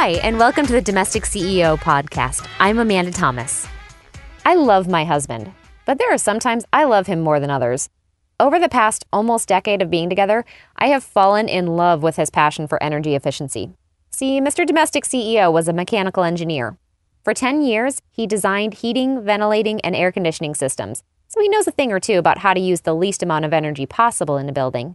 Hi, and welcome to the Domestic CEO podcast. I'm Amanda Thomas. I love my husband, but there are sometimes I love him more than others. Over the past almost decade of being together, I have fallen in love with his passion for energy efficiency. See, Mr. Domestic CEO was a mechanical engineer. For 10 years, he designed heating, ventilating, and air conditioning systems, so he knows a thing or two about how to use the least amount of energy possible in a building.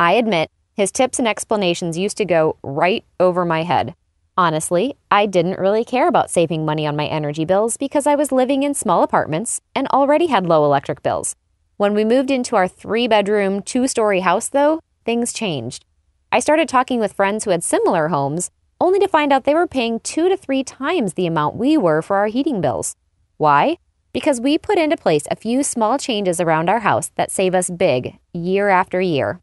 I admit, his tips and explanations used to go right over my head. Honestly, I didn't really care about saving money on my energy bills because I was living in small apartments and already had low electric bills. When we moved into our three bedroom, two story house, though, things changed. I started talking with friends who had similar homes, only to find out they were paying two to three times the amount we were for our heating bills. Why? Because we put into place a few small changes around our house that save us big year after year.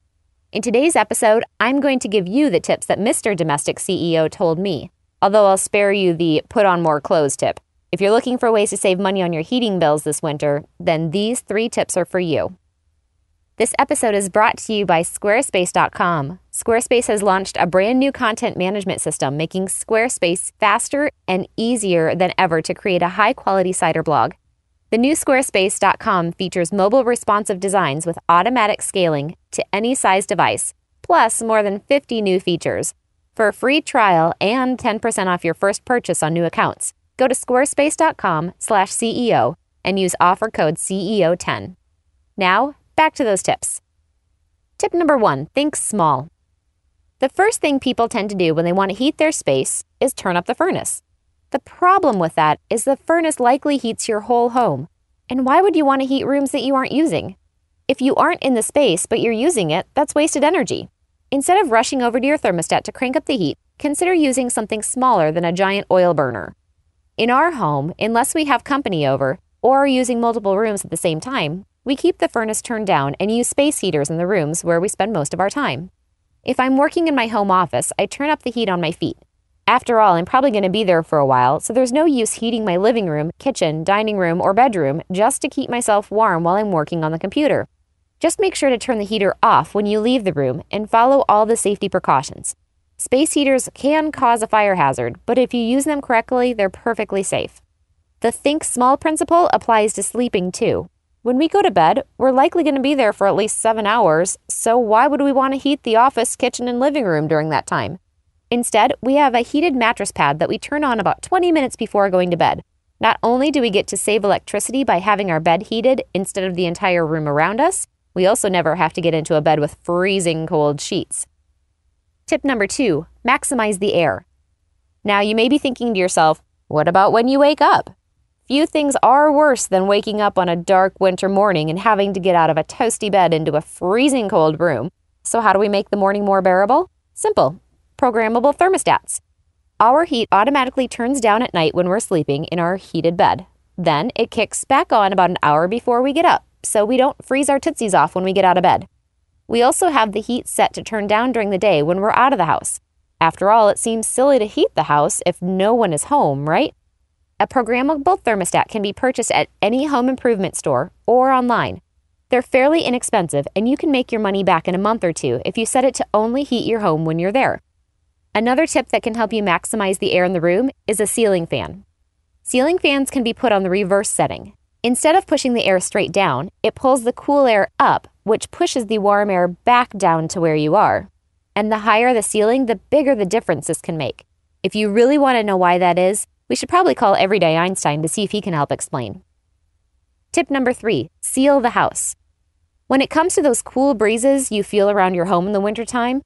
In today's episode, I'm going to give you the tips that Mr. Domestic CEO told me, although I'll spare you the put on more clothes tip. If you're looking for ways to save money on your heating bills this winter, then these three tips are for you. This episode is brought to you by Squarespace.com. Squarespace has launched a brand new content management system, making Squarespace faster and easier than ever to create a high quality site or blog. The new Squarespace.com features mobile responsive designs with automatic scaling to any size device, plus more than 50 new features. For a free trial and 10% off your first purchase on new accounts, go to squarespace.com/ceo and use offer code CEO10. Now, back to those tips. Tip number 1, think small. The first thing people tend to do when they want to heat their space is turn up the furnace. The problem with that is the furnace likely heats your whole home. And why would you want to heat rooms that you aren't using? If you aren't in the space but you're using it, that's wasted energy. Instead of rushing over to your thermostat to crank up the heat, consider using something smaller than a giant oil burner. In our home, unless we have company over or are using multiple rooms at the same time, we keep the furnace turned down and use space heaters in the rooms where we spend most of our time. If I'm working in my home office, I turn up the heat on my feet. After all, I'm probably going to be there for a while, so there's no use heating my living room, kitchen, dining room, or bedroom just to keep myself warm while I'm working on the computer. Just make sure to turn the heater off when you leave the room and follow all the safety precautions. Space heaters can cause a fire hazard, but if you use them correctly, they're perfectly safe. The think small principle applies to sleeping too. When we go to bed, we're likely going to be there for at least seven hours, so why would we want to heat the office, kitchen, and living room during that time? Instead, we have a heated mattress pad that we turn on about 20 minutes before going to bed. Not only do we get to save electricity by having our bed heated instead of the entire room around us, we also never have to get into a bed with freezing cold sheets. Tip number two maximize the air. Now, you may be thinking to yourself, what about when you wake up? Few things are worse than waking up on a dark winter morning and having to get out of a toasty bed into a freezing cold room. So, how do we make the morning more bearable? Simple programmable thermostats. Our heat automatically turns down at night when we're sleeping in our heated bed. Then it kicks back on about an hour before we get up, so we don't freeze our tootsies off when we get out of bed. We also have the heat set to turn down during the day when we're out of the house. After all, it seems silly to heat the house if no one is home, right? A programmable thermostat can be purchased at any home improvement store or online. They're fairly inexpensive, and you can make your money back in a month or two if you set it to only heat your home when you're there. Another tip that can help you maximize the air in the room is a ceiling fan. Ceiling fans can be put on the reverse setting. Instead of pushing the air straight down, it pulls the cool air up, which pushes the warm air back down to where you are. And the higher the ceiling, the bigger the difference this can make. If you really want to know why that is, we should probably call Everyday Einstein to see if he can help explain. Tip number three seal the house. When it comes to those cool breezes you feel around your home in the wintertime,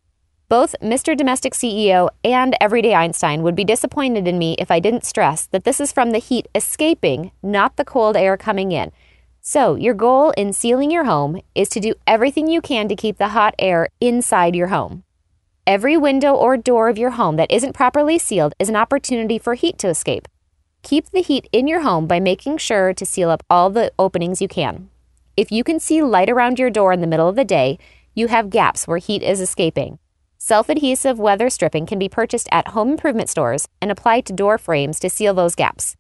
both Mr. Domestic CEO and Everyday Einstein would be disappointed in me if I didn't stress that this is from the heat escaping, not the cold air coming in. So, your goal in sealing your home is to do everything you can to keep the hot air inside your home. Every window or door of your home that isn't properly sealed is an opportunity for heat to escape. Keep the heat in your home by making sure to seal up all the openings you can. If you can see light around your door in the middle of the day, you have gaps where heat is escaping. Self adhesive weather stripping can be purchased at home improvement stores and applied to door frames to seal those gaps.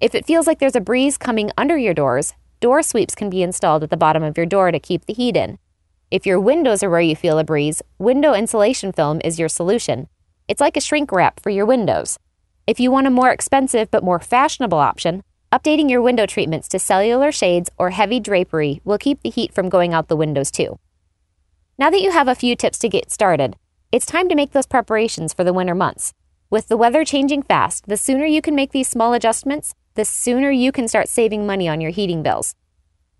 If it feels like there's a breeze coming under your doors, door sweeps can be installed at the bottom of your door to keep the heat in. If your windows are where you feel a breeze, window insulation film is your solution. It's like a shrink wrap for your windows. If you want a more expensive but more fashionable option, updating your window treatments to cellular shades or heavy drapery will keep the heat from going out the windows too. Now that you have a few tips to get started, it's time to make those preparations for the winter months. With the weather changing fast, the sooner you can make these small adjustments, the sooner you can start saving money on your heating bills.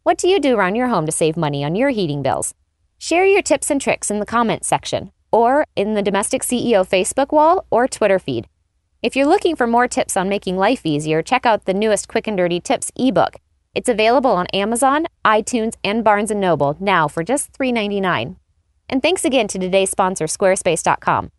What do you do around your home to save money on your heating bills? Share your tips and tricks in the comments section or in the Domestic CEO Facebook wall or Twitter feed. If you're looking for more tips on making life easier, check out the newest Quick and Dirty Tips ebook. It's available on Amazon, iTunes, and Barnes & Noble now for just $3.99. And thanks again to today's sponsor, Squarespace.com.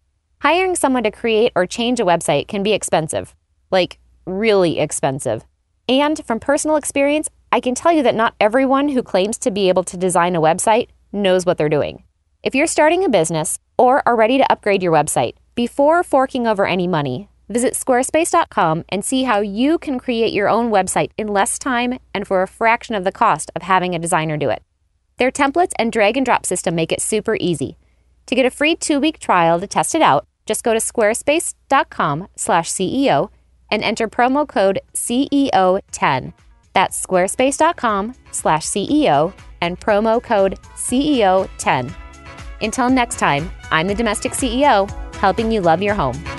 Hiring someone to create or change a website can be expensive, like really expensive. And from personal experience, I can tell you that not everyone who claims to be able to design a website knows what they're doing. If you're starting a business or are ready to upgrade your website, before forking over any money, visit squarespace.com and see how you can create your own website in less time and for a fraction of the cost of having a designer do it. Their templates and drag and drop system make it super easy. To get a free two-week trial to test it out, just go to squarespace.com/ceo and enter promo code CEO10. That's squarespace.com/ceo and promo code CEO10. Until next time, I'm the domestic CEO, helping you love your home.